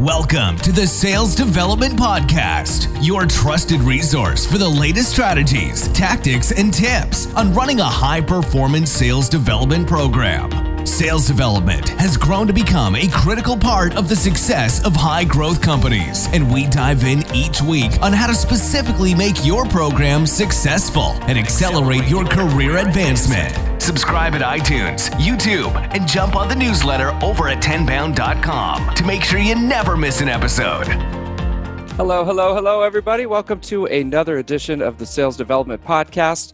Welcome to the Sales Development Podcast, your trusted resource for the latest strategies, tactics, and tips on running a high performance sales development program. Sales development has grown to become a critical part of the success of high growth companies, and we dive in each week on how to specifically make your program successful and accelerate your career advancement. Subscribe at iTunes, YouTube, and jump on the newsletter over at tenbound.com to make sure you never miss an episode. Hello, hello, hello, everybody. Welcome to another edition of the Sales Development Podcast.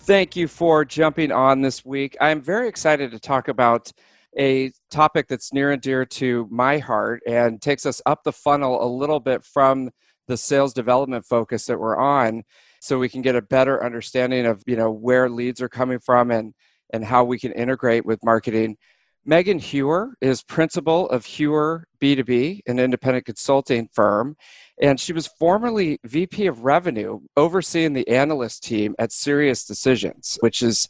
Thank you for jumping on this week. I'm very excited to talk about a topic that's near and dear to my heart and takes us up the funnel a little bit from the sales development focus that we're on so we can get a better understanding of you know where leads are coming from and and how we can integrate with marketing. Megan Heuer is principal of Heuer b2b an independent consulting firm and she was formerly vp of revenue overseeing the analyst team at SiriusDecisions which is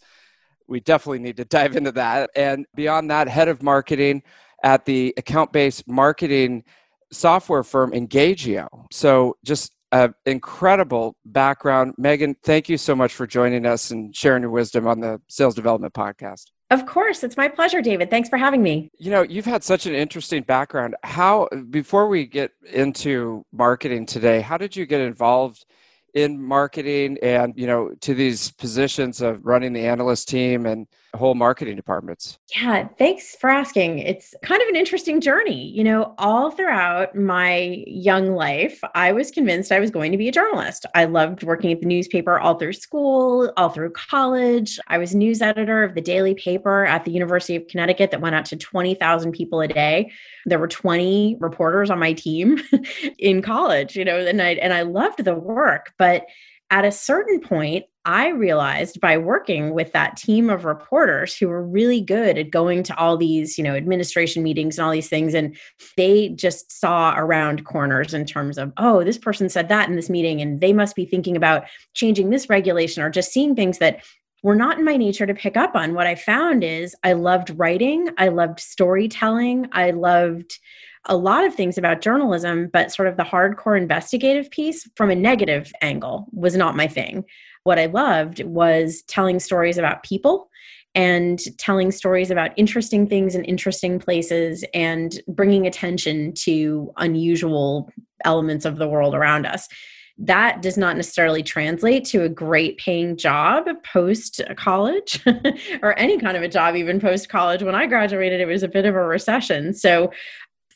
we definitely need to dive into that. And beyond that head of marketing at the account-based marketing software firm engagio so just an incredible background. Megan, thank you so much for joining us and sharing your wisdom on the Sales Development Podcast. Of course. It's my pleasure, David. Thanks for having me. You know, you've had such an interesting background. How, before we get into marketing today, how did you get involved in marketing and, you know, to these positions of running the analyst team and whole marketing departments? Yeah, thanks for asking. It's kind of an interesting journey. You know, all throughout my young life, I was convinced I was going to be a journalist. I loved working at the newspaper all through school, all through college. I was news editor of the daily paper at the University of Connecticut that went out to 20,000 people a day. There were 20 reporters on my team in college, you know, and I and I loved the work, but at a certain point, I realized by working with that team of reporters who were really good at going to all these, you know, administration meetings and all these things, and they just saw around corners in terms of, oh, this person said that in this meeting, and they must be thinking about changing this regulation or just seeing things that were not in my nature to pick up on. What I found is I loved writing, I loved storytelling, I loved a lot of things about journalism, but sort of the hardcore investigative piece from a negative angle was not my thing what I loved was telling stories about people and telling stories about interesting things in interesting places and bringing attention to unusual elements of the world around us. That does not necessarily translate to a great paying job post college or any kind of a job, even post college. When I graduated, it was a bit of a recession. So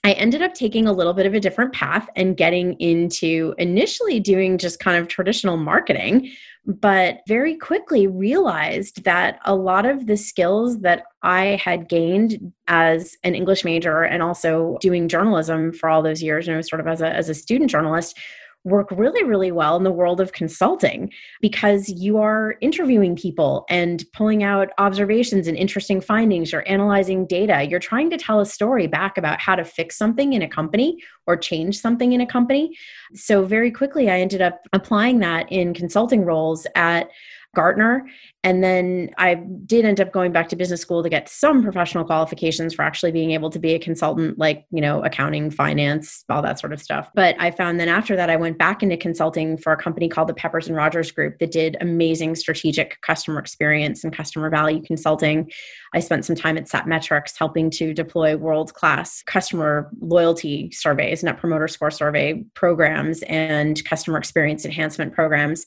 I ended up taking a little bit of a different path and getting into initially doing just kind of traditional marketing, but very quickly realized that a lot of the skills that I had gained as an English major and also doing journalism for all those years, you know, sort of as a, as a student journalist, work really, really well in the world of consulting because you are interviewing people and pulling out observations and interesting findings. You're analyzing data. You're trying to tell a story back about how to fix something in a company or change something in a company. So, very quickly, I ended up applying that in consulting roles at Gartner. And then I did end up going back to business school to get some professional qualifications for actually being able to be a consultant, like, you know, accounting, finance, all that sort of stuff. But I found then after that, I went back into consulting for a company called the Peppers and Rogers Group that did amazing strategic customer experience and customer value consulting. I spent some time at Satmetrix helping to deploy world class customer loyalty surveys, net promoter score survey programs, and customer experience enhancement programs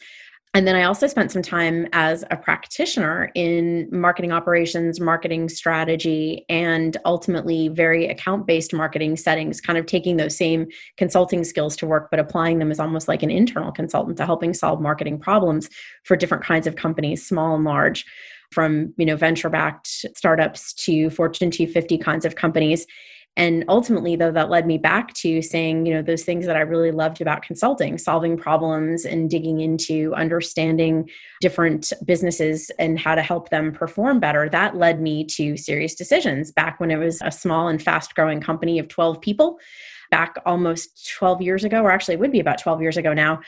and then I also spent some time as a practitioner in marketing operations, marketing strategy, and ultimately very account based marketing settings, kind of taking those same consulting skills to work, but applying them as almost like an internal consultant to helping solve marketing problems for different kinds of companies, small and large, from you know venture backed startups to Fortune 250 kinds of companies and ultimately though that led me back to saying you know those things that i really loved about consulting solving problems and digging into understanding different businesses and how to help them perform better that led me to SiriusDecisions. Back when it was a small and fast growing company of 12 people back almost 12 years ago or actually it would be about 12 years ago now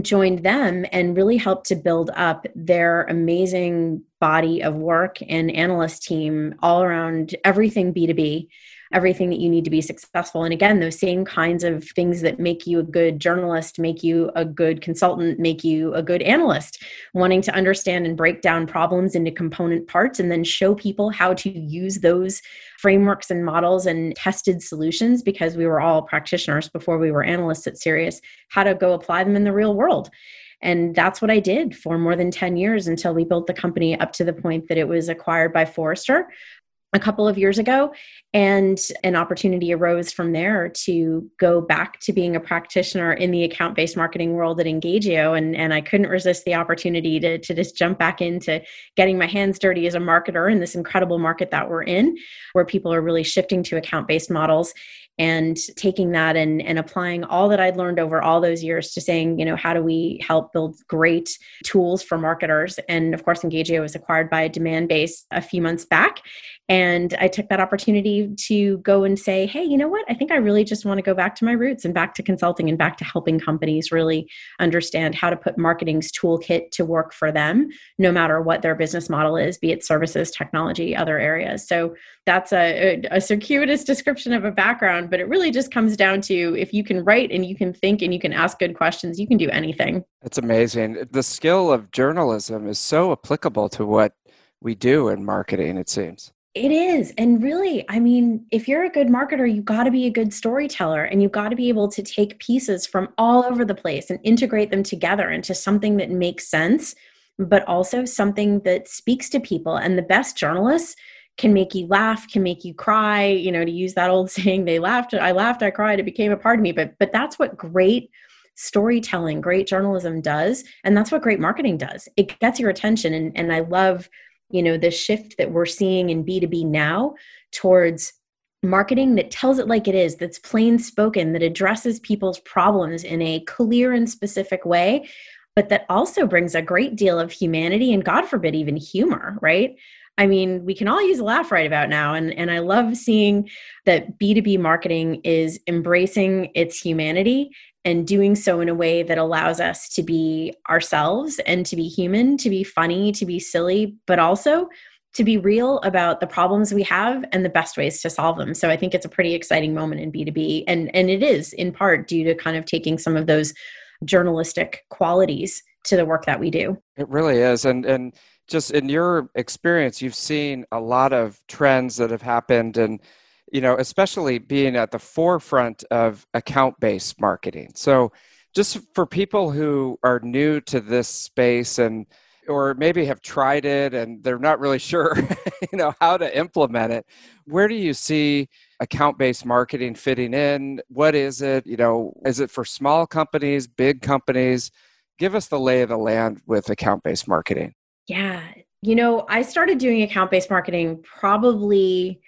joined them and really helped to build up their amazing body of work and analyst team all around everything B2B everything that you need to be successful. And again, those same kinds of things that make you a good journalist, make you a good consultant, make you a good analyst, wanting to understand and break down problems into component parts and then show people how to use those frameworks and models and tested solutions because we were all practitioners before we were analysts at Sirius, how to go apply them in the real world. And that's what I did for more than 10 years until we built the company up to the point that it was acquired by Forrester a couple of years ago and an opportunity arose from there to go back to being a practitioner in the account-based marketing world at Engagio and, and I couldn't resist the opportunity to, to just jump back into getting my hands dirty as a marketer in this incredible market that we're in where people are really shifting to account-based models and taking that and, and applying all that I'd learned over all those years to saying, you know, how do we help build great tools for marketers? And of course, Engagio was acquired by Demandbase a few months back. And I took that opportunity to go and say, hey, you know what? I think I really just want to go back to my roots and back to consulting and back to helping companies really understand how to put marketing's toolkit to work for them, no matter what their business model is, be it services, technology, other areas. So that's a, a, circuitous description of a background, but it really just comes down to if you can write and you can think and you can ask good questions, you can do anything. That's amazing. The skill of journalism is so applicable to what we do in marketing, it seems. It is. And really, I mean, if you're a good marketer, you've got to be a good storyteller and you've got to be able to take pieces from all over the place and integrate them together into something that makes sense, but also something that speaks to people. And the best journalists can make you laugh, can make you cry, you know, to use that old saying, they laughed, I laughed, I cried, it became a part of me. But but that's what great storytelling, great journalism does. And that's what great marketing does. It gets your attention. And and I love, you know, the shift that we're seeing in B2B now towards marketing that tells it like it is, that's plain spoken, that addresses people's problems in a clear and specific way, but that also brings a great deal of humanity and God forbid, even humor, right? I mean, we can all use a laugh right about now. And, and I love seeing that B2B marketing is embracing its humanity and doing so in a way that allows us to be ourselves and to be human, to be funny, to be silly, but also to be real about the problems we have and the best ways to solve them. So I think it's a pretty exciting moment in B2B. And, and it is in part due to kind of taking some of those journalistic qualities to the work that we do. It really is. And, and, just in your experience, you've seen a lot of trends that have happened and you know, especially being at the forefront of account-based marketing. So just for people who are new to this space and or maybe have tried it and they're not really sure you know how to implement it where do you see account-based marketing fitting in? What is it? You know is it for small companies big companies? Give us the lay of the land with account-based marketing yeah. You know, I started doing account based marketing probably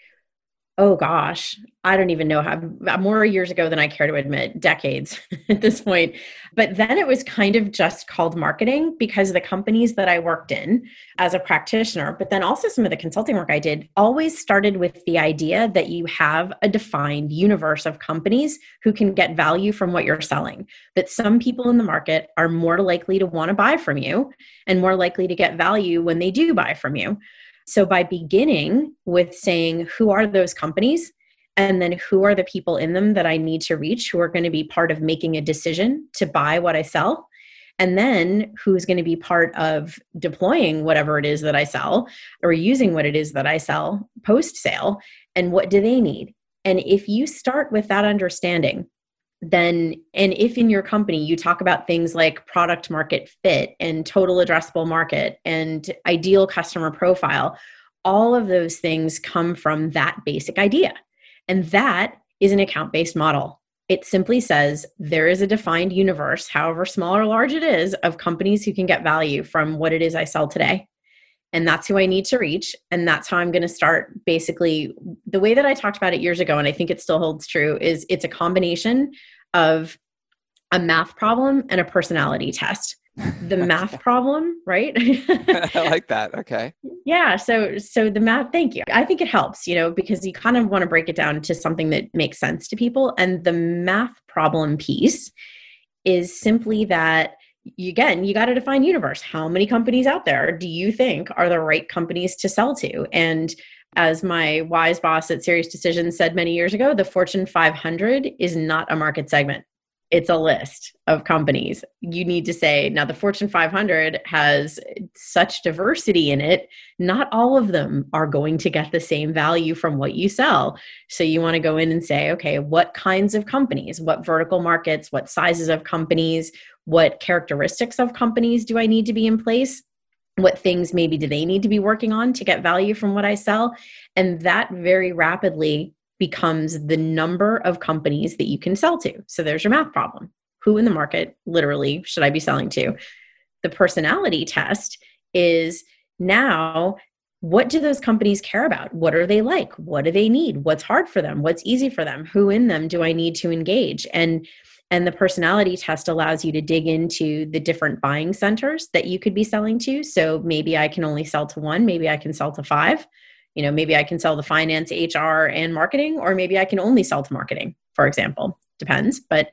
oh gosh, I don't even know how more years ago than I care to admit, decades at this point. But then it was kind of just called marketing because the companies that I worked in as a practitioner, but then also some of the consulting work I did, always started with the idea that you have a defined universe of companies who can get value from what you're selling. That some people in the market are more likely to want to buy from you and more likely to get value when they do buy from you. So, by beginning with saying, who are those companies? And then who are the people in them that I need to reach who are going to be part of making a decision to buy what I sell? And then who's going to be part of deploying whatever it is that I sell or using what it is that I sell post sale? And what do they need? And if you start with that understanding, then and if in your company you talk about things like product market fit and total addressable market and ideal customer profile all of those things come from that basic idea and that is an account based model it simply says there is a defined universe however small or large it is of companies who can get value from what it is i sell today and that's who I need to reach. And that's how I'm going to start. Basically, the way that I talked about it years ago, and I think it still holds true, is it's a combination of a math problem and a personality test. The math problem right? I like that. Okay. Yeah. So so the math thank you. I think it helps you know because you kind of want to break it down to something that makes sense to people. And the math problem piece is simply that you, again, you got to define universe. How many companies out there do you think are the right companies to sell to? And as my wise boss at SiriusDecisions said many years ago, the Fortune 500 is not a market segment. It's a list of companies. You need to say, now the Fortune 500 has such diversity in it. Not all of them are going to get the same value from what you sell. So you want to go in and say, okay, what kinds of companies, what vertical markets, what sizes of companies, what characteristics of companies do I need to be in place? What things maybe do they need to be working on to get value from what I sell? And that very rapidly becomes the number of companies that you can sell to. So there's your math problem. Who in the market literally should I be selling to? The personality test is now what do those companies care about? What are they like? What do they need? What's hard for them? What's easy for them? Who in them do I need to engage? And and the personality test allows you to dig into the different buying centers that you could be selling to. So maybe I can only sell to one, maybe I can sell to five. You know, maybe I can sell to finance, HR, and marketing, or maybe I can only sell to marketing, for example. Depends. But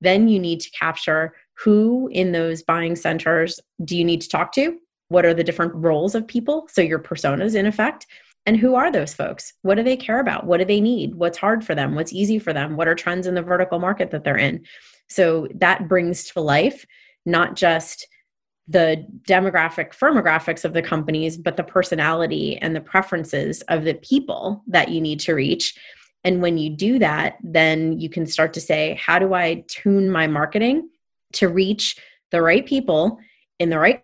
then you need to capture who in those buying centers do you need to talk to? What are the different roles of people? So your personas, in effect. And who are those folks? What do they care about? What do they need? What's hard for them? What's easy for them? What are trends in the vertical market that they're in? So that brings to life not just the demographic firmographics of the companies, but the personality and the preferences of the people that you need to reach. And when you do that, then you can start to say, how do I tune my marketing to reach the right people in the right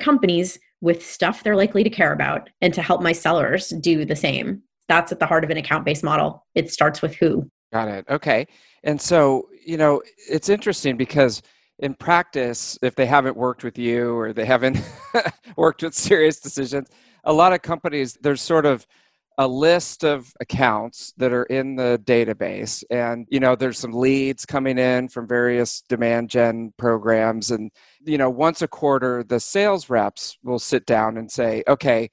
companies with stuff they're likely to care about and to help my sellers do the same. That's at the heart of an account based model. It starts with who. Got it. Okay. And so, you know, it's interesting because in practice, if they haven't worked with you or they haven't worked with SiriusDecisions, a lot of companies, there's sort of a list of accounts that are in the database. And you know there's some leads coming in from various demand gen programs. And you know once a quarter the sales reps will sit down and say okay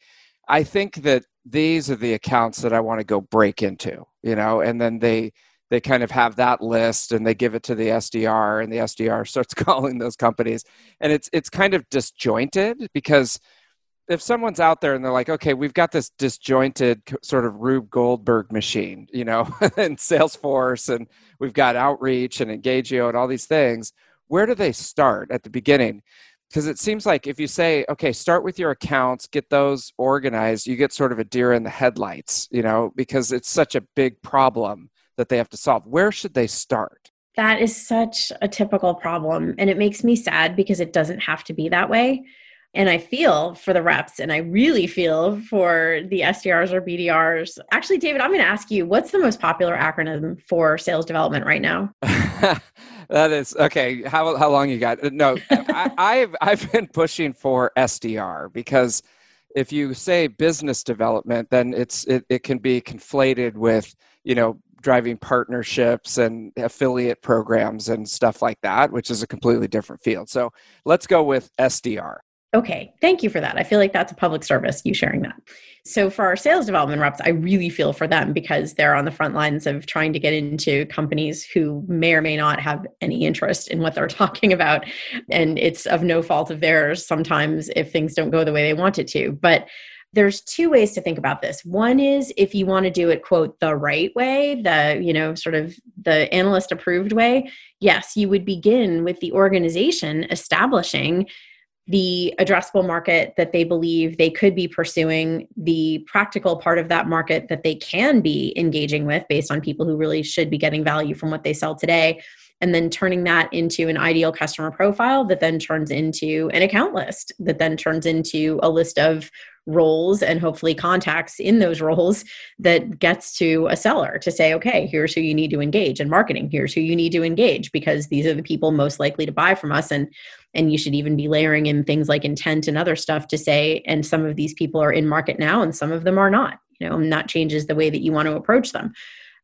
i think that these are the accounts that i want to go break into you know? And then they they kind of have that list and they give it to the SDR and the SDR starts calling those companies. And it's it's kind of disjointed because if someone's out there and they're like, okay, we've got this disjointed sort of Rube Goldberg machine, you know, and Salesforce, and we've got outreach and Engagio and all these things, where do they start at the beginning? Because it seems like if you say, okay, start with your accounts, get those organized, you get sort of a deer in the headlights, you know, because it's such a big problem that they have to solve. Where should they start? That is such a typical problem. And it makes me sad because it doesn't have to be that way and I feel for the reps and I really feel for the SDRs or BDRs. Actually, David, I'm going to ask you what's the most popular acronym for sales development right now? that is okay. How, how long you got? No, I, I've, I've been pushing for SDR because if you say business development, then it's, it, it can be conflated with, you know, driving partnerships and affiliate programs and stuff like that, which is a completely different field. So let's go with SDR. Okay, thank you for that. I feel like that's a public service, you sharing that. So, for our sales development reps, I really feel for them because they're on the front lines of trying to get into companies who may or may not have any interest in what they're talking about. And it's of no fault of theirs sometimes if things don't go the way they want it to. But there's two ways to think about this. One is if you want to do it, quote, the right way, the, you know, sort of the analyst approved way, yes, you would begin with the organization establishing the addressable market that they believe they could be pursuing, the practical part of that market that they can be engaging with based on people who really should be getting value from what they sell today, and then turning that into an ideal customer profile that then turns into an account list, that then turns into a list of roles and hopefully contacts in those roles that gets to a seller to say, okay, here's who you need to engage in marketing. Here's who you need to engage because these are the people most likely to buy from us. And and you should even be layering in things like intent and other stuff to say, and some of these people are in market now and some of them are not. You know, and that changes the way that you want to approach them.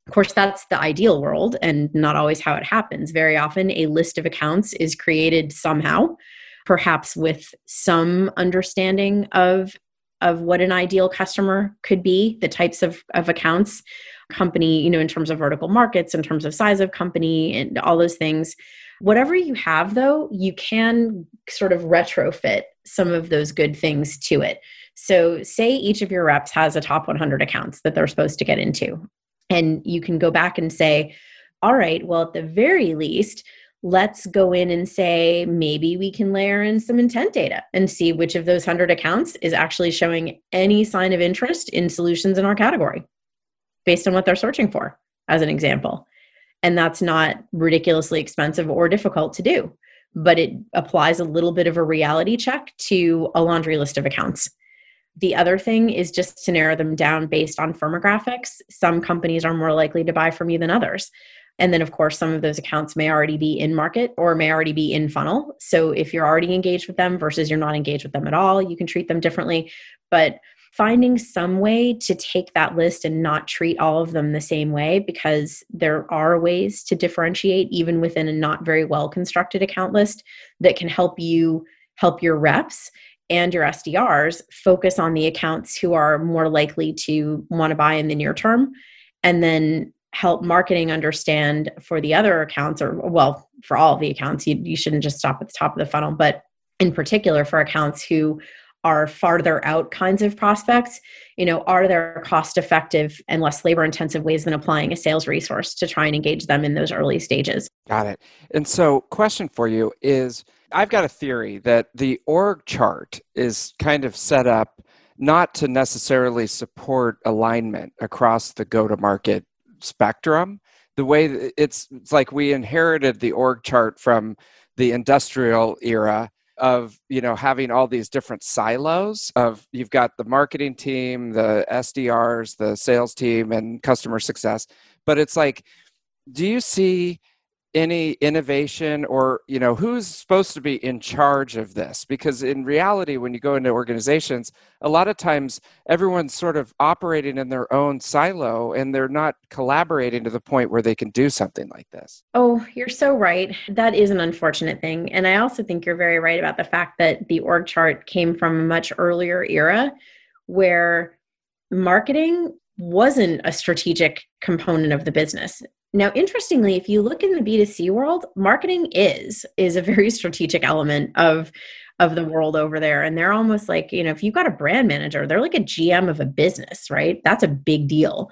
Of course, that's the ideal world and not always how it happens. Very often, a list of accounts is created somehow, perhaps with some understanding of of what an ideal customer could be, the types of, of accounts, company, you know, in terms of vertical markets, in terms of size of company, and all those things. Whatever you have, though, you can sort of retrofit some of those good things to it. So, say each of your reps has a top 100 accounts that they're supposed to get into. And you can go back and say, all right, well, at the very least, let's go in and say maybe we can layer in some intent data and see which of those 100 accounts is actually showing any sign of interest in solutions in our category based on what they're searching for, as an example. And that's not ridiculously expensive or difficult to do, but it applies a little bit of a reality check to a laundry list of accounts. The other thing is just to narrow them down based on firmographics. Some companies are more likely to buy from you than others. And then, of course, some of those accounts may already be in market or may already be in funnel. So if you're already engaged with them versus you're not engaged with them at all, you can treat them differently. But finding some way to take that list and not treat all of them the same way because there are ways to differentiate even within a not very well constructed account list that can help you help your reps and your SDRs focus on the accounts who are more likely to want to buy in the near term and then help marketing understand for the other accounts or well for all of the accounts you, you shouldn't just stop at the top of the funnel but in particular for accounts who are farther out kinds of prospects you know are there cost effective and less labor intensive ways than applying a sales resource to try and engage them in those early stages? Got it. And so question for you is i've got a theory that the org chart is kind of set up not to necessarily support alignment across the go to market spectrum. The way it's it's like we inherited the org chart from the industrial era of you know having all these different silos of you've got the marketing team the sdrs the sales team and customer success. But it's like do you see any innovation or you know who's supposed to be in charge of this? Because in reality when you go into organizations a lot of times everyone's sort of operating in their own silo and they're not collaborating to the point where they can do something like this. Oh you're so right. That is an unfortunate thing. And i also think you're very right about the fact that the org chart came from a much earlier era where marketing wasn't a strategic component of the business now, interestingly, if you look in the B2C world, marketing is is a very strategic element of of the world over there and they're almost like, you know, if you've got a brand manager, they're like a GM of a business, right? That's a big deal.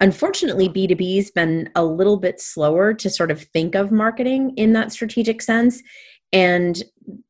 Unfortunately, B2B's been a little bit slower to sort of think of marketing in that strategic sense and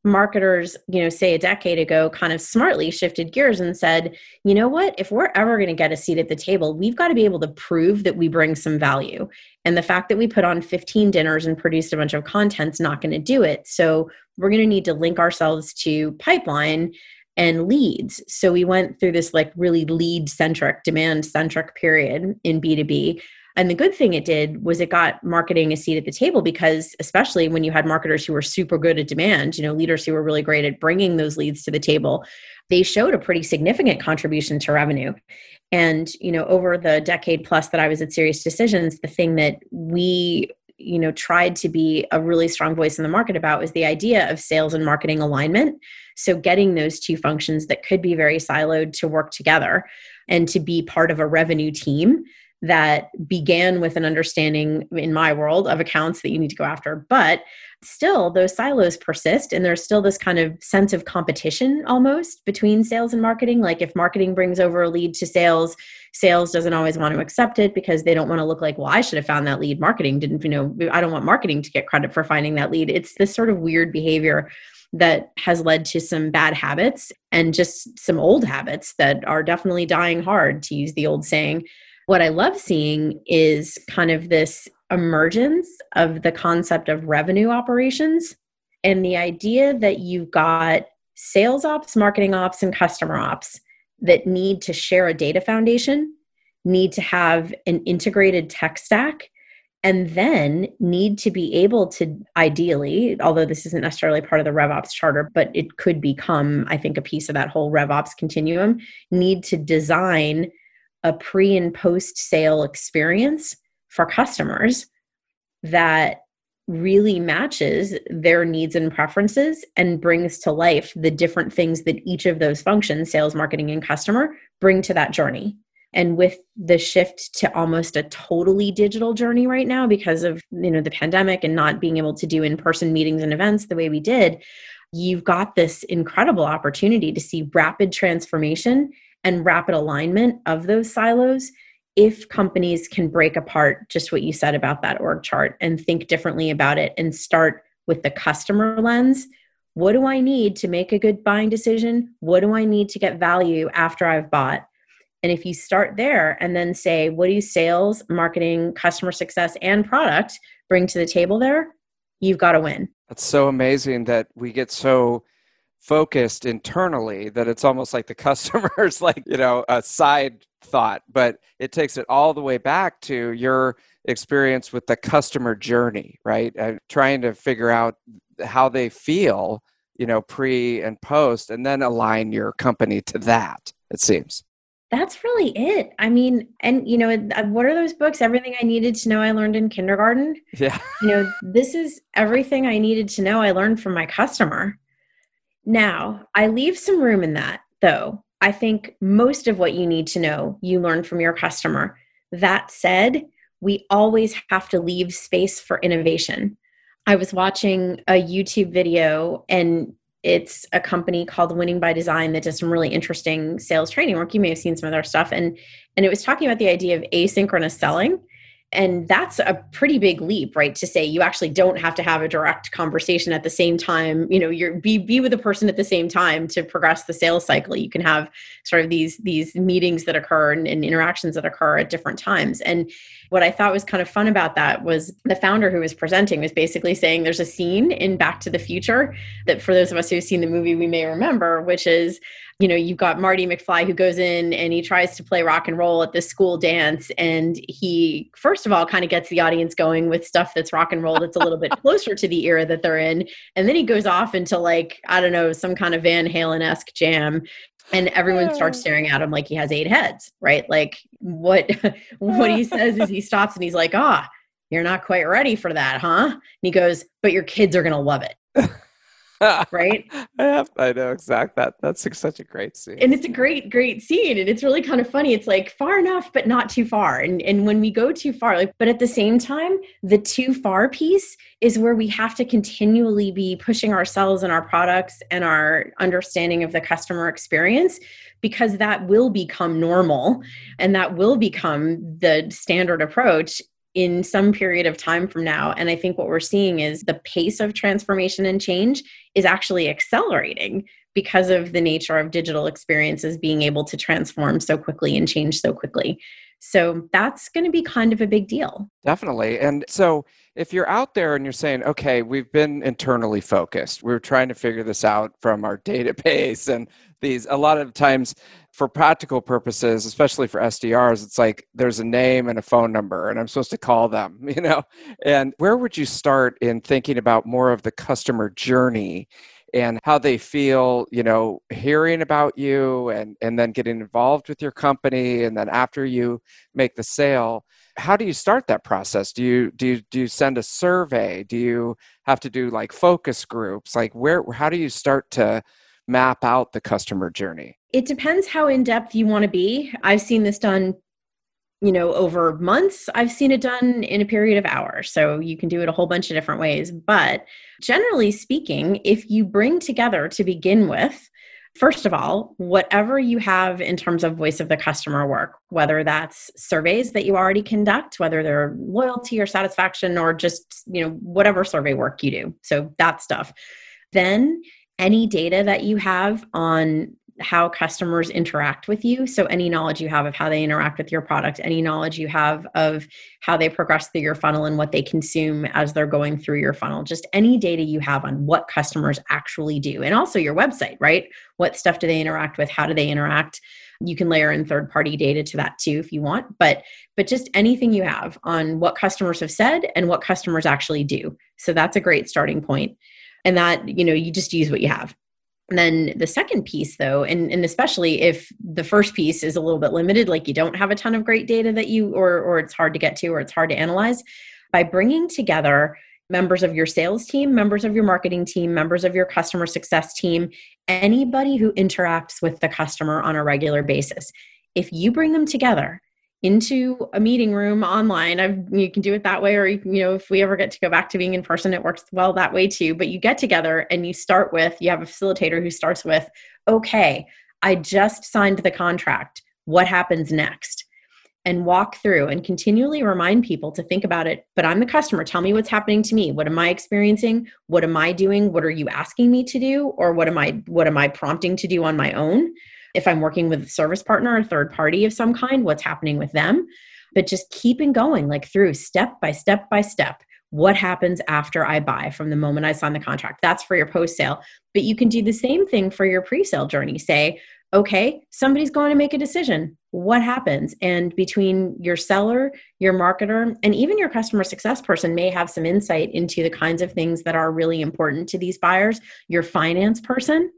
marketers you know say a decade ago kind of smartly shifted gears and said you know what? If we're ever going to get a seat at the table we've got to be able to prove that we bring some value. And the fact that we put on 15 dinners and produced a bunch of content's not going to do it. So we're going to need to link ourselves to pipeline and leads. So we went through this like really lead centric demand centric period in b2b and the good thing it did was it got marketing a seat at the table because, especially when you had marketers who were super good at demand, you know, leaders who were really great at bringing those leads to the table, they showed a pretty significant contribution to revenue. And, you know, over the decade plus that I was at SiriusDecisions, the thing that we you know tried to be a really strong voice in the market about was the idea of sales and marketing alignment so getting those two functions that could be very siloed to work together and to be part of a revenue team that began with an understanding in my world of accounts that you need to go after. But still, those silos persist, and there's still this kind of sense of competition almost between sales and marketing. Like if marketing brings over a lead to sales, sales doesn't always want to accept it because they don't want to look like, well, I should have found that lead. Marketing didn't, you know, I don't want marketing to get credit for finding that lead. It's this sort of weird behavior that has led to some bad habits and just some old habits that are definitely dying hard, to use the old saying what I love seeing is kind of this emergence of the concept of revenue operations and the idea that you've got sales ops, marketing ops, and customer ops that need to share a data foundation, need to have an integrated tech stack, and then need to be able to ideally, although this isn't necessarily part of the RevOps charter, but it could become, I think, a piece of that whole RevOps continuum, need to design a pre and post sale experience for customers that really matches their needs and preferences and brings to life the different things that each of those functions sales marketing and customer bring to that journey. And with the shift to almost a totally digital journey right now because of you know the pandemic and not being able to do in-person meetings and events the way we did you've got this incredible opportunity to see rapid transformation and rapid alignment of those silos if companies can break apart just what you said about that org chart and think differently about it and start with the customer lens what do I need to make a good buying decision? What do I need to get value after I've bought? And if you start there and then say, what do sales, marketing, customer success, and product bring to the table there? You've got to win. That's so amazing that we get so focused internally that it's almost like the customer's like, you know, a side thought, but it takes it all the way back to your experience with the customer journey, right? Uh, trying to figure out how they feel, you know, pre and post, and then align your company to that, it seems. That's really it. I mean, and you know, uh, what are those books? Everything I needed to know I learned in kindergarten. Yeah. you know, this is everything I needed to know I learned from my customer. Now, I leave some room in that, though. I think most of what you need to know you learn from your customer. That said, we always have to leave space for innovation. I was watching a YouTube video and it's a company called Winning by Design that does some really interesting sales training work. You may have seen some of their stuff and and it was talking about the idea of asynchronous selling and that's a pretty big leap right to say you actually don't have to have a direct conversation at the same time. You know you're be be with a person at the same time to progress the sales cycle. You can have sort of these these meetings that occur and, and interactions that occur at different times. And what i thought was kind of fun about that was the founder who was presenting was basically saying there's a scene in back to the future that for those of us who've seen the movie we may remember which is you know, you've got Marty McFly who goes in and he tries to play rock and roll at this school dance. And he, first of all, kind of gets the audience going with stuff that's rock and roll that's a little bit closer to the era that they're in. And then he goes off into like, I don't know, some kind of Van Halen esque jam. And everyone starts staring at him like he has eight heads, right? Like what what he says is he stops and he's like, ah, you're not quite ready for that, huh? And he goes, but your kids are gonna love it. Right? I I know exact that. That's such a great scene. And it's a great, great scene. And it's really kind of funny. It's like far enough, but not too far. And and when we go too far, like, but at the same time, the too far piece is where we have to continually be pushing ourselves and our products and our understanding of the customer experience because that will become normal and that will become the standard approach in some period of time from now. And I think what we're seeing is the pace of transformation and change is actually accelerating because of the nature of digital experiences being able to transform so quickly and change so quickly. So that's going to be kind of a big deal. Definitely. And so if you're out there and you're saying, okay, we've been internally focused, we're trying to figure this out from our database and these, a lot of times for practical purposes, especially for SDRs, it's like there's a name and a phone number, and I'm supposed to call them, you know? And where would you start in thinking about more of the customer journey and how they feel, you know, hearing about you and, and then getting involved with your company and then after you make the sale? How do you start that process? Do you do you do you send a survey? Do you have to do like focus groups? Like where how do you start to map out the customer journey? It depends how in depth you want to be. I've seen this done you know over months i've seen it done in a period of hours. So you can do it a whole bunch of different ways. But generally speaking if you bring together to begin with first of all whatever you have in terms of voice of the customer work whether that's surveys that you already conduct whether they're loyalty or satisfaction or just you know whatever survey work you do. So that stuff. Then any data that you have on how customers interact with you. So, any knowledge you have of how they interact with your product, any knowledge you have of how they progress through your funnel and what they consume as they're going through your funnel, just any data you have on what customers actually do. And also your website, right? What stuff do they interact with? How do they interact? You can layer in third party data to that too if you want, but but just anything you have on what customers have said and what customers actually do. So that's a great starting point and that you know you just use what you have and then the second piece though and, and especially if the first piece is a little bit limited like you don't have a ton of great data that you or or it's hard to get to or it's hard to analyze by bringing together members of your sales team members of your marketing team members of your customer success team anybody who interacts with the customer on a regular basis if you bring them together into a meeting room online. I've, you can do it that way, or you, you know, if we ever get to go back to being in person, it works well that way too. But you get together and you start with, you have a facilitator who starts with, okay, I just signed the contract. What happens next? And walk through and continually remind people to think about it. But I'm the customer. Tell me what's happening to me. What am I experiencing? What am I doing? What are you asking me to do? Or what am I what am I prompting to do on my own? If I'm working with a service partner, or third party of some kind, what's happening with them? But just keeping going, like through step by step by step. What happens after I buy from the moment I sign the contract? That's for your post sale. But you can do the same thing for your pre sale journey. Say, okay, somebody's going to make a decision. What happens? And between your seller, your marketer, and even your customer success person may have some insight into the kinds of things that are really important to these buyers. Your finance person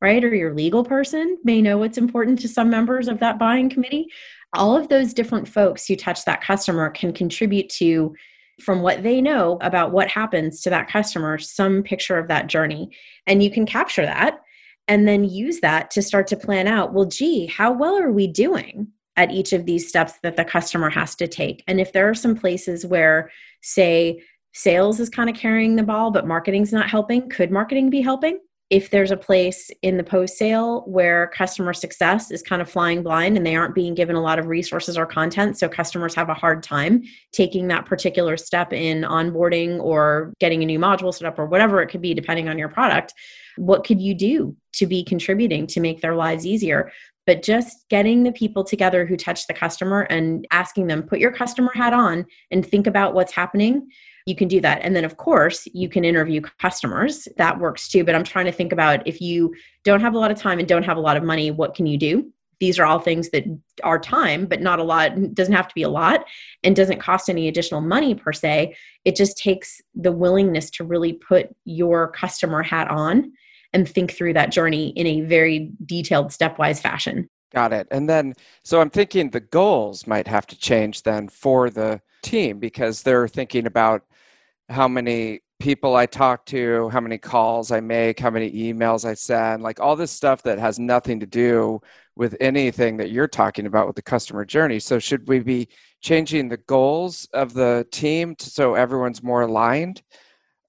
right? Or your legal person may know what's important to some members of that buying committee. All of those different folks who touch that customer can contribute to, from what they know about what happens to that customer, some picture of that journey. And you can capture that and then use that to start to plan out well, gee, how well are we doing? At each of these steps that the customer has to take. And if there are some places where, say, sales is kind of carrying the ball, but marketing's not helping, could marketing be helping? If there's a place in the post sale where customer success is kind of flying blind and they aren't being given a lot of resources or content, so customers have a hard time taking that particular step in onboarding or getting a new module set up or whatever it could be, depending on your product, what could you do to be contributing to make their lives easier? But just getting the people together who touch the customer and asking them, put your customer hat on and think about what's happening you can do that. And then, of course, you can interview customers. That works too. But I'm trying to think about if you don't have a lot of time and don't have a lot of money, what can you do? These are all things that are time, but not a lot, doesn't have to be a lot and doesn't cost any additional money per se. It just takes the willingness to really put your customer hat on and think through that journey in a very detailed, stepwise fashion. Got it. And then, so I'm thinking the goals might have to change then for the team because they're thinking about how many people I talk to, how many calls I make, how many emails I send, like all this stuff that has nothing to do with anything that you're talking about with the customer journey. So, should we be changing the goals of the team so everyone's more aligned?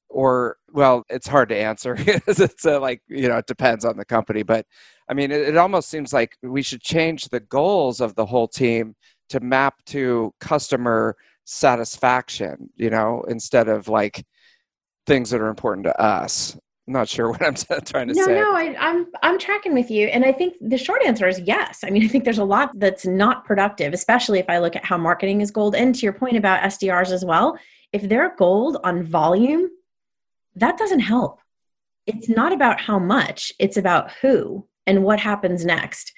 Or, well, it's hard to answer it's a, like, you know, it depends on the company. But I mean, it, it almost seems like we should change the goals of the whole team to map to customer satisfaction, you know, instead of like things that are important to us. I'm not sure what I'm trying to no, say. No, no, I'm I'm I'm tracking with you, and I think the short answer is yes. I mean, I think there's a lot that's not productive, especially if I look at how marketing is gold. And to your point about SDRs as well, if they're gold on volume, that doesn't help. It's not about how much; it's about who and what happens next.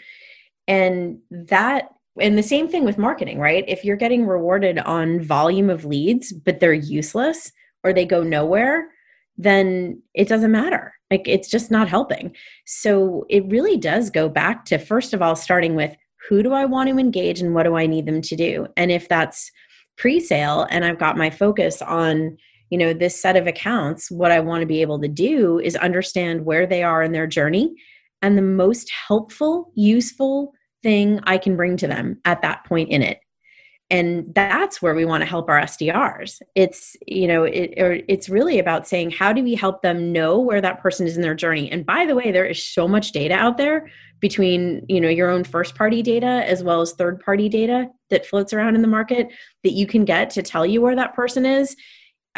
And that and the same thing with marketing, right? If you're getting rewarded on volume of leads, but they're useless or they go nowhere, then it doesn't matter. Like it's just not helping. So it really does go back to, first of all, starting with who do I want to engage and what do I need them to do? And if that's pre sale and I've got my focus on, you know, this set of accounts, what I want to be able to do is understand where they are in their journey and the most helpful, useful, thing I can bring to them at that point in it. And that's where we want to help our SDRs. It's, you know, it, it's really about saying, how do we help them know where that person is in their journey? And by the way, there is so much data out there between, you know, your own first party data as well as third party data that floats around in the market that you can get to tell you where that person is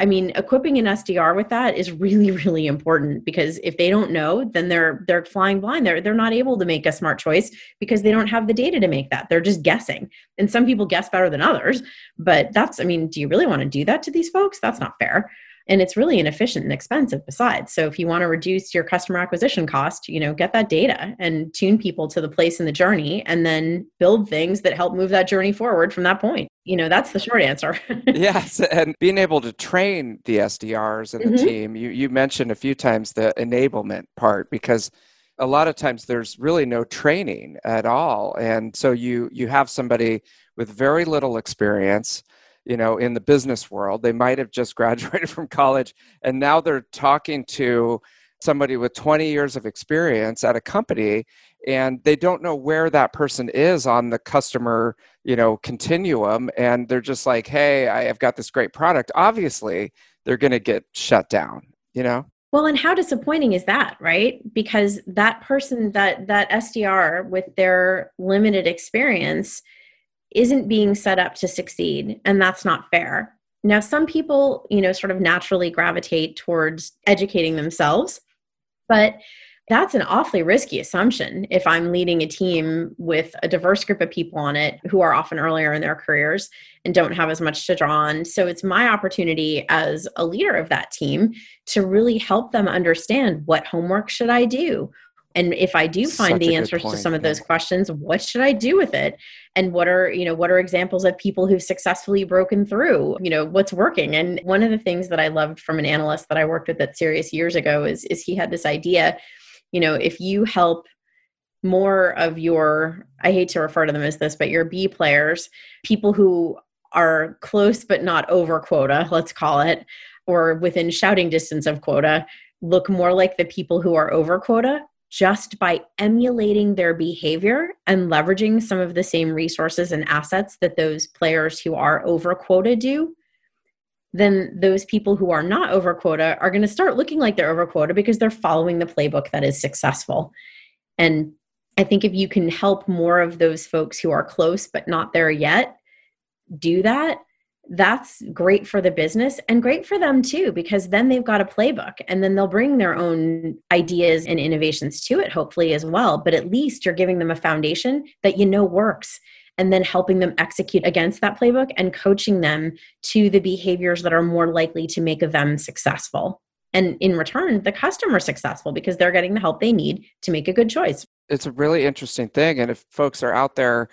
I mean, equipping an SDR with that is really, really important because if they don't know, then they're they're flying blind. They're they're not able to make a smart choice because they don't have the data to make that. They're just guessing. And some people guess better than others. But that's, I mean, do you really want to do that to these folks? That's not fair and it's really inefficient and expensive besides so if you want to reduce your customer acquisition cost you know get that data and tune people to the place in the journey and then build things that help move that journey forward from that point you know that's the short answer yes and being able to train the sdrs and the mm-hmm. team you, you mentioned a few times the enablement part because a lot of times there's really no training at all and so you you have somebody with very little experience you know in the business world they might have just graduated from college and now they're talking to somebody with 20 years of experience at a company and they don't know where that person is on the customer you know continuum and they're just like hey i have got this great product. Obviously they're going to get shut down you know? Well and how disappointing is that right? Because that person that that sdr with their limited experience isn't being set up to succeed and that's not fair. Now some people you know sort of naturally gravitate towards educating themselves but that's an awfully risky assumption if I'm leading a team with a diverse group of people on it who are often earlier in their careers and don't have as much to draw on. So it's my opportunity as a leader of that team to really help them understand what homework should I do? And if I do find Such the answers to some of those questions, what should I do with it? And what are, you know, what are examples of people who've successfully broken through? You know, what's working? And one of the things that I loved from an analyst that I worked with at Sirius years ago is is he had this idea you know if you help more of your i hate to refer to them as this but your b players people who are close but not over quota let's call it or within shouting distance of quota look more like the people who are over quota just by emulating their behavior and leveraging some of the same resources and assets that those players who are over quota do then those people who are not over quota are going to start looking like they're over quota because they're following the playbook that is successful. And I think if you can help more of those folks who are close but not there yet do that, that's great for the business and great for them too, because then they've got a playbook and then they'll bring their own ideas and innovations to it, hopefully, as well. But at least you're giving them a foundation that you know works and then helping them execute against that playbook and coaching them to the behaviors that are more likely to make them successful. And in return, the customer successful because they're getting the help they need to make a good choice. It's a really interesting thing. And if folks are out there,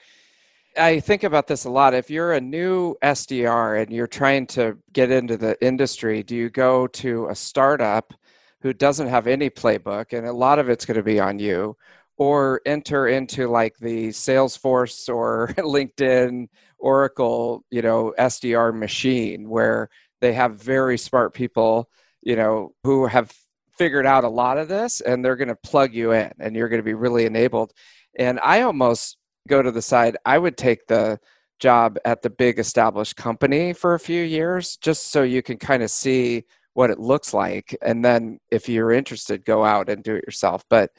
I think about this a lot. If you're a new SDR and you're trying to get into the industry, do you go to a startup who doesn't have any playbook and a lot of it's going to be on you? or enter into like the Salesforce or LinkedIn, Oracle, you know, SDR machine where they have very smart people, you know, who have figured out a lot of this and they're going to plug you in and you're going to be really enabled. And I almost go to the side, I would take the job at the big established company for a few years just so you can kind of see what it looks like. And then if you're interested, go out and do it yourself. But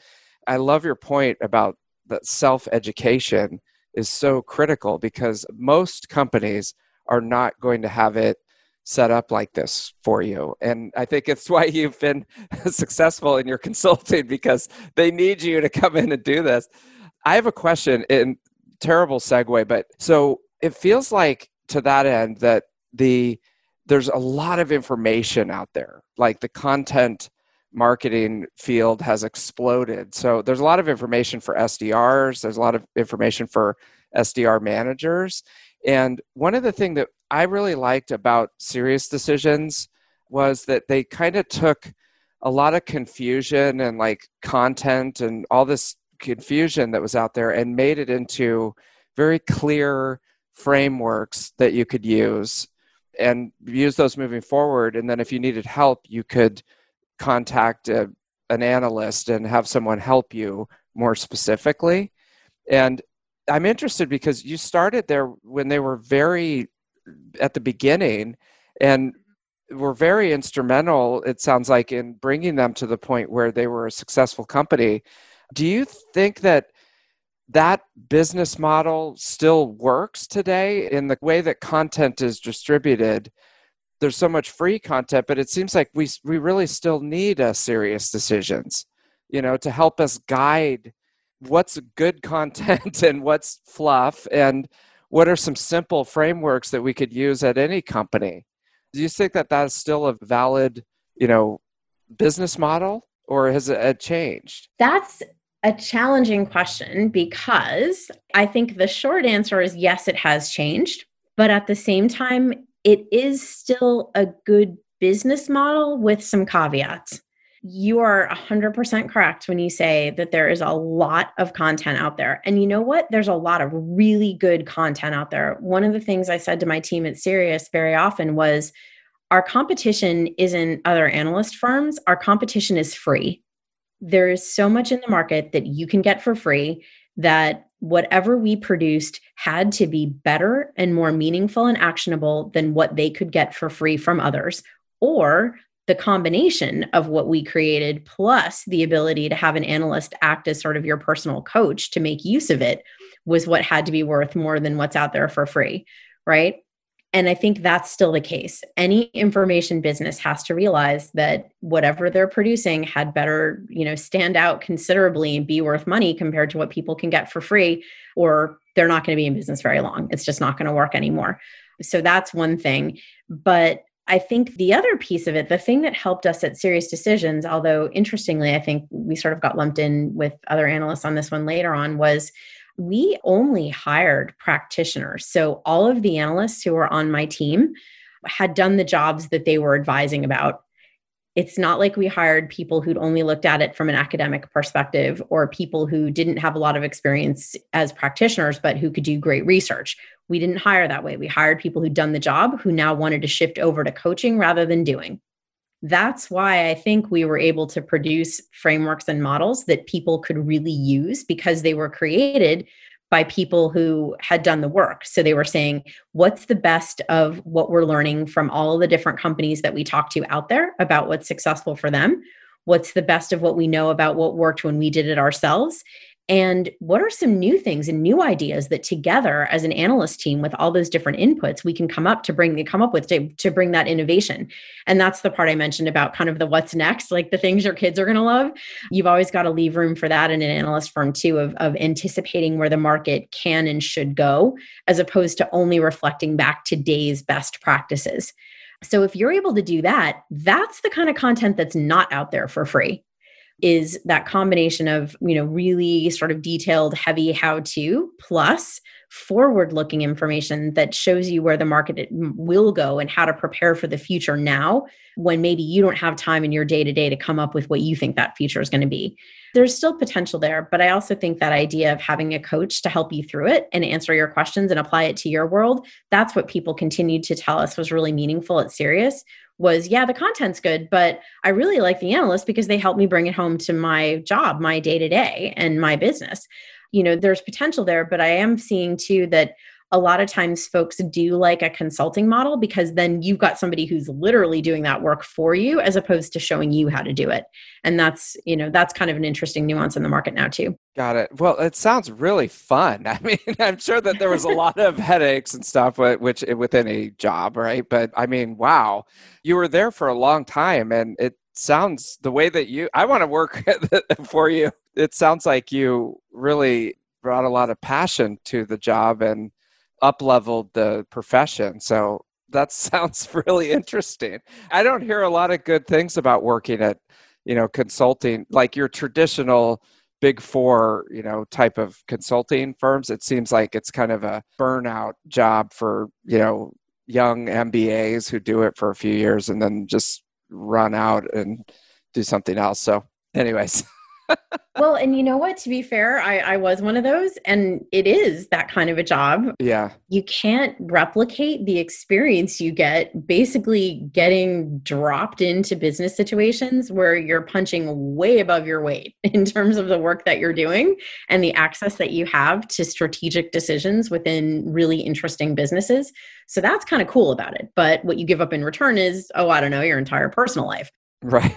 I love your point about that self education is so critical because most companies are not going to have it set up like this for you. And I think it's why you've been successful in your consulting because they need you to come in and do this. I have a question in terrible segue, but so it feels like to that end that the there's a lot of information out there, like the content marketing field has exploded. So there's a lot of information for SDRs, there's a lot of information for SDR managers. And one of the things that I really liked about SiriusDecisions was that they kind of took a lot of confusion and like content and all this confusion that was out there and made it into very clear frameworks that you could use and use those moving forward. And then if you needed help, you could contact a, an analyst and have someone help you more specifically. And I'm interested because you started there when they were very at the beginning and were very instrumental, it sounds like, in bringing them to the point where they were a successful company. Do you think that that business model still works today in the way that content is distributed? there's so much free content, but it seems like we we really still need uh, a SiriusDecisions, you know, to help us guide what's good content and what's fluff and what are some simple frameworks that we could use at any company. Do you think that that's still a valid, you know, business model or has it uh, changed? That's a challenging question because I think the short answer is yes, it has changed. But at the same time, it is still a good business model with some caveats. You are 100% correct when you say that there is a lot of content out there. And you know what? There's a lot of really good content out there. One of the things I said to my team at Sirius very often was our competition isn't other analyst firms, our competition is free. There is so much in the market that you can get for free that whatever we produced had to be better and more meaningful and actionable than what they could get for free from others, or the combination of what we created plus the ability to have an analyst act as sort of your personal coach to make use of it was what had to be worth more than what's out there for free, right? And I think that's still the case. Any information business has to realize that whatever they're producing had better, you know, stand out considerably and be worth money compared to what people can get for free, or they're not going to be in business very long. It's just not going to work anymore. So that's one thing. But I think the other piece of it, the thing that helped us at SiriusDecisions, although interestingly, I think we sort of got lumped in with other analysts on this one later on, was we only hired practitioners. So all of the analysts who were on my team had done the jobs that they were advising about. It's not like we hired people who'd only looked at it from an academic perspective or people who didn't have a lot of experience as practitioners, but who could do great research. We didn't hire that way. We hired people who'd done the job who now wanted to shift over to coaching rather than doing that's why I think we were able to produce frameworks and models that people could really use because they were created by people who had done the work. So they were saying, what's the best of what we're learning from all the different companies that we talk to out there about what's successful for them? What's the best of what we know about what worked when we did it ourselves? And what are some new things and new ideas that together as an analyst team with all those different inputs we can come up to bring the come up with to, to bring that innovation. And that's the part I mentioned about kind of the what's next, like the things your kids are going to love. You've always got to leave room for that in an analyst firm too of, of anticipating where the market can and should go, as opposed to only reflecting back today's best practices. So if you're able to do that, that's the kind of content that's not out there for free is that combination of you know really sort of detailed heavy how to plus forward looking information that shows you where the market will go and how to prepare for the future now when maybe you don't have time in your day to day to come up with what you think that future is going to be. There's still potential there but i also think that idea of having a coach to help you through it and answer your questions and apply it to your world that's what people continued to tell us was really meaningful at Sirius was yeah the content's good but i really like the analyst because they help me bring it home to my job my day to day and my business. You know there's potential there but i am seeing too that a lot of times folks do like a consulting model because then you've got somebody who's literally doing that work for you as opposed to showing you how to do it. And that's you know that's kind of an interesting nuance in the market now too. Got it. Well it sounds really fun. I mean i'm sure that there was a lot of headaches and stuff which within a job right? But i mean wow you were there for a long time and it sounds the way that you i want to work for you. It sounds like you really brought a lot of passion to the job and up leveled the profession. So that sounds really interesting. I don't hear a lot of good things about working at, you know, consulting like your traditional big four, you know, type of consulting firms. It seems like it's kind of a burnout job for, you know, young MBAs who do it for a few years and then just run out and do something else. So, anyways. well, and you know what? To be fair, I, I was one of those, and it is that kind of a job. Yeah. You can't replicate the experience you get basically getting dropped into business situations where you're punching way above your weight in terms of the work that you're doing and the access that you have to strategic decisions within really interesting businesses. So that's kind of cool about it. But what you give up in return is, oh, I don't know, your entire personal life. Right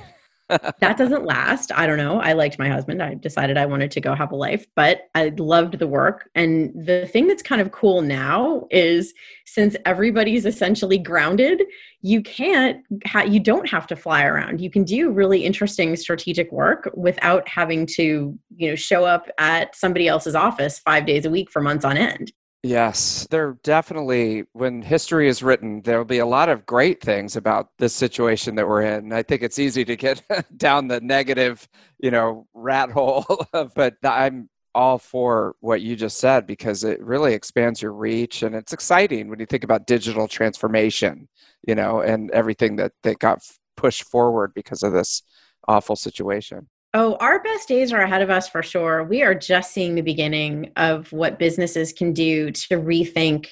that doesn't last. I don't know. I liked my husband. I decided I wanted to go have a life, but I loved the work. And the thing that's kind of cool now is since everybody's essentially grounded, you can't, ha- you don't have to fly around. You can do really interesting strategic work without having to, you know, show up at somebody else's office five days a week for months on end. Yes, there definitely, when history is written, there will be a lot of great things about this situation that we're in. I think it's easy to get down the negative, you know, rat hole, but I'm all for what you just said because it really expands your reach and it's exciting when you think about digital transformation, you know, and everything that, that got pushed forward because of this awful situation. Oh, our best days are ahead of us for sure. We are just seeing the beginning of what businesses can do to rethink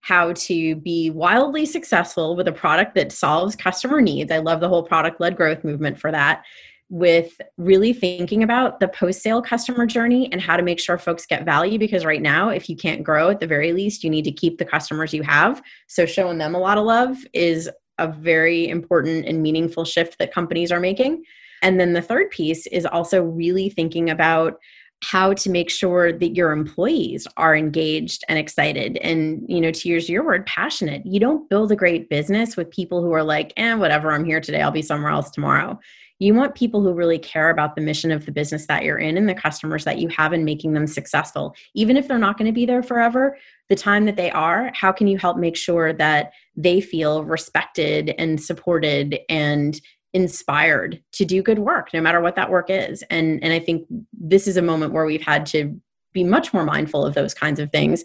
how to be wildly successful with a product that solves customer needs. I love the whole product led growth movement for that. With really thinking about the post sale customer journey and how to make sure folks get value. Because right now, if you can't grow, at the very least, you need to keep the customers you have. So, showing them a lot of love is a very important and meaningful shift that companies are making. And then the third piece is also really thinking about how to make sure that your employees are engaged and excited. And you know to use your word passionate. You don't build a great business with people who are like eh whatever i'm here today i'll be somewhere else tomorrow. You want people who really care about the mission of the business that you're in and the customers that you have and making them successful. Even if they're not going to be there forever the time that they are how can you help make sure that they feel respected and supported and inspired to do good work no matter what that work is. And and i think this is a moment where we've had to be much more mindful of those kinds of things.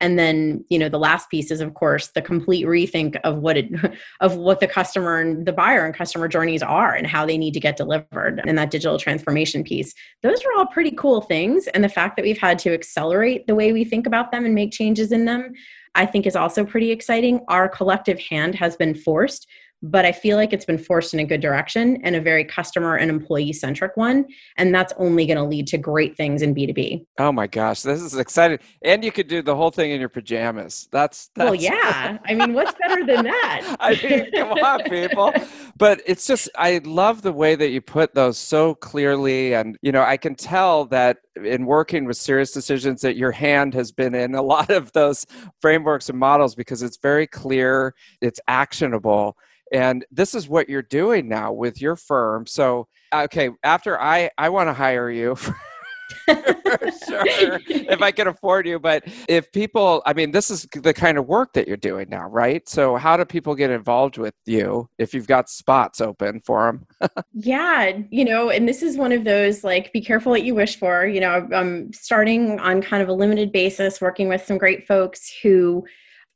And then you know the last piece is of course the complete rethink of what it of what the customer and the buyer and customer journeys are and how they need to get delivered. And that digital transformation piece those are all pretty cool things. And the fact that we've had to accelerate the way we think about them and make changes in them i think is also pretty exciting. Our collective hand has been forced but I feel like it's been forced in a good direction and a very customer and employee centric one. And that's only going to lead to great things in B2B. Oh my gosh, this is exciting. And you could do the whole thing in your pajamas. That's, that's well, yeah. I mean, what's better than that? I mean, come on, people. But it's just, I love the way that you put those so clearly. And, you know, I can tell that in working with SiriusDecisions that your hand has been in a lot of those frameworks and models because it's very clear, it's actionable and this is what you're doing now with your firm so okay after i i want to hire you sure if i can afford you but if people i mean this is the kind of work that you're doing now right? So how do people get involved with you if you've got spots open for them yeah you know and this is one of those like be careful what you wish for you know i'm starting on kind of a limited basis working with some great folks who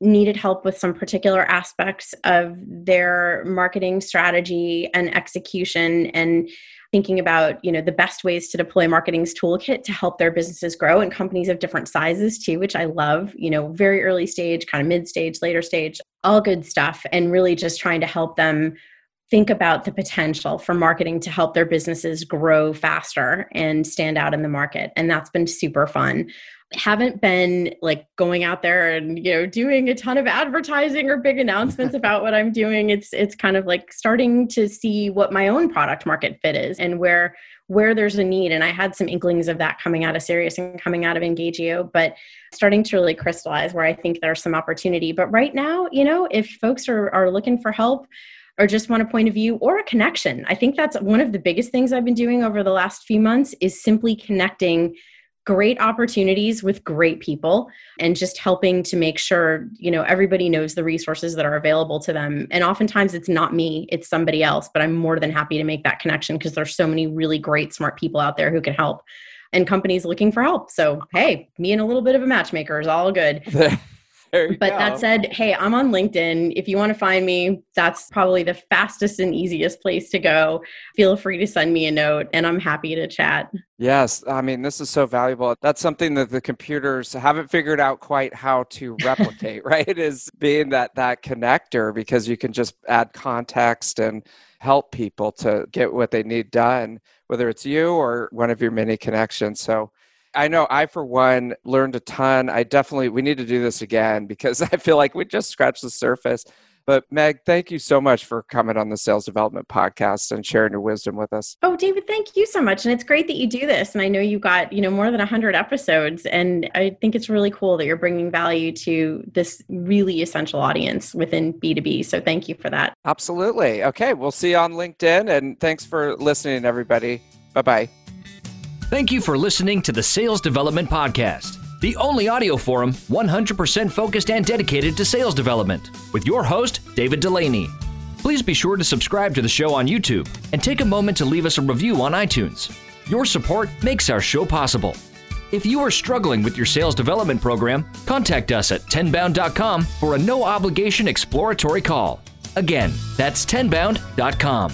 needed help with some particular aspects of their marketing strategy and execution and thinking about you know the best ways to deploy marketing's toolkit to help their businesses grow and companies of different sizes too which i love you know very early stage kind of mid stage later stage all good stuff and really just trying to help them think about the potential for marketing to help their businesses grow faster and stand out in the market and that's been super fun haven't been like going out there and you know doing a ton of advertising or big announcements about what I'm doing. It's it's kind of like starting to see what my own product market fit is and where where there's a need. And I had some inklings of that coming out of Sirius and coming out of Engagio but starting to really crystallize where I think there's some opportunity. But right now you know if folks are are looking for help or just want a point of view or a connection I think that's one of the biggest things I've been doing over the last few months is simply connecting great opportunities with great people and just helping to make sure you know everybody knows the resources that are available to them. And oftentimes it's not me it's somebody else but i'm more than happy to make that connection because there's so many really great smart people out there who can help and companies looking for help. So hey me and a little bit of a matchmaker is all good but go. that said, hey, I'm on LinkedIn. If you want to find me, that's probably the fastest and easiest place to go. Feel free to send me a note and I'm happy to chat. Yes, I mean, this is so valuable. That's something that the computers haven't figured out quite how to replicate, right? Is being that that connector because you can just add context and help people to get what they need done, whether it's you or one of your many connections. So I know I, for one, learned a ton. I definitely, we need to do this again because I feel like we just scratched the surface. But Meg, thank you so much for coming on the Sales Development Podcast and sharing your wisdom with us. Oh, David, thank you so much. And it's great that you do this. And I know you've got, you know, more than 100 episodes. And I think it's really cool that you're bringing value to this really essential audience within B2B. So thank you for that. Absolutely. Okay. We'll see you on LinkedIn. And thanks for listening, everybody. Bye bye. Thank you for listening to the Sales Development Podcast, the only audio forum 100% focused and dedicated to sales development, with your host, David Dulany. Please be sure to subscribe to the show on YouTube and take a moment to leave us a review on iTunes. Your support makes our show possible. If you are struggling with your sales development program, contact us at tenbound.com for a no obligation exploratory call. Again, that's tenbound.com.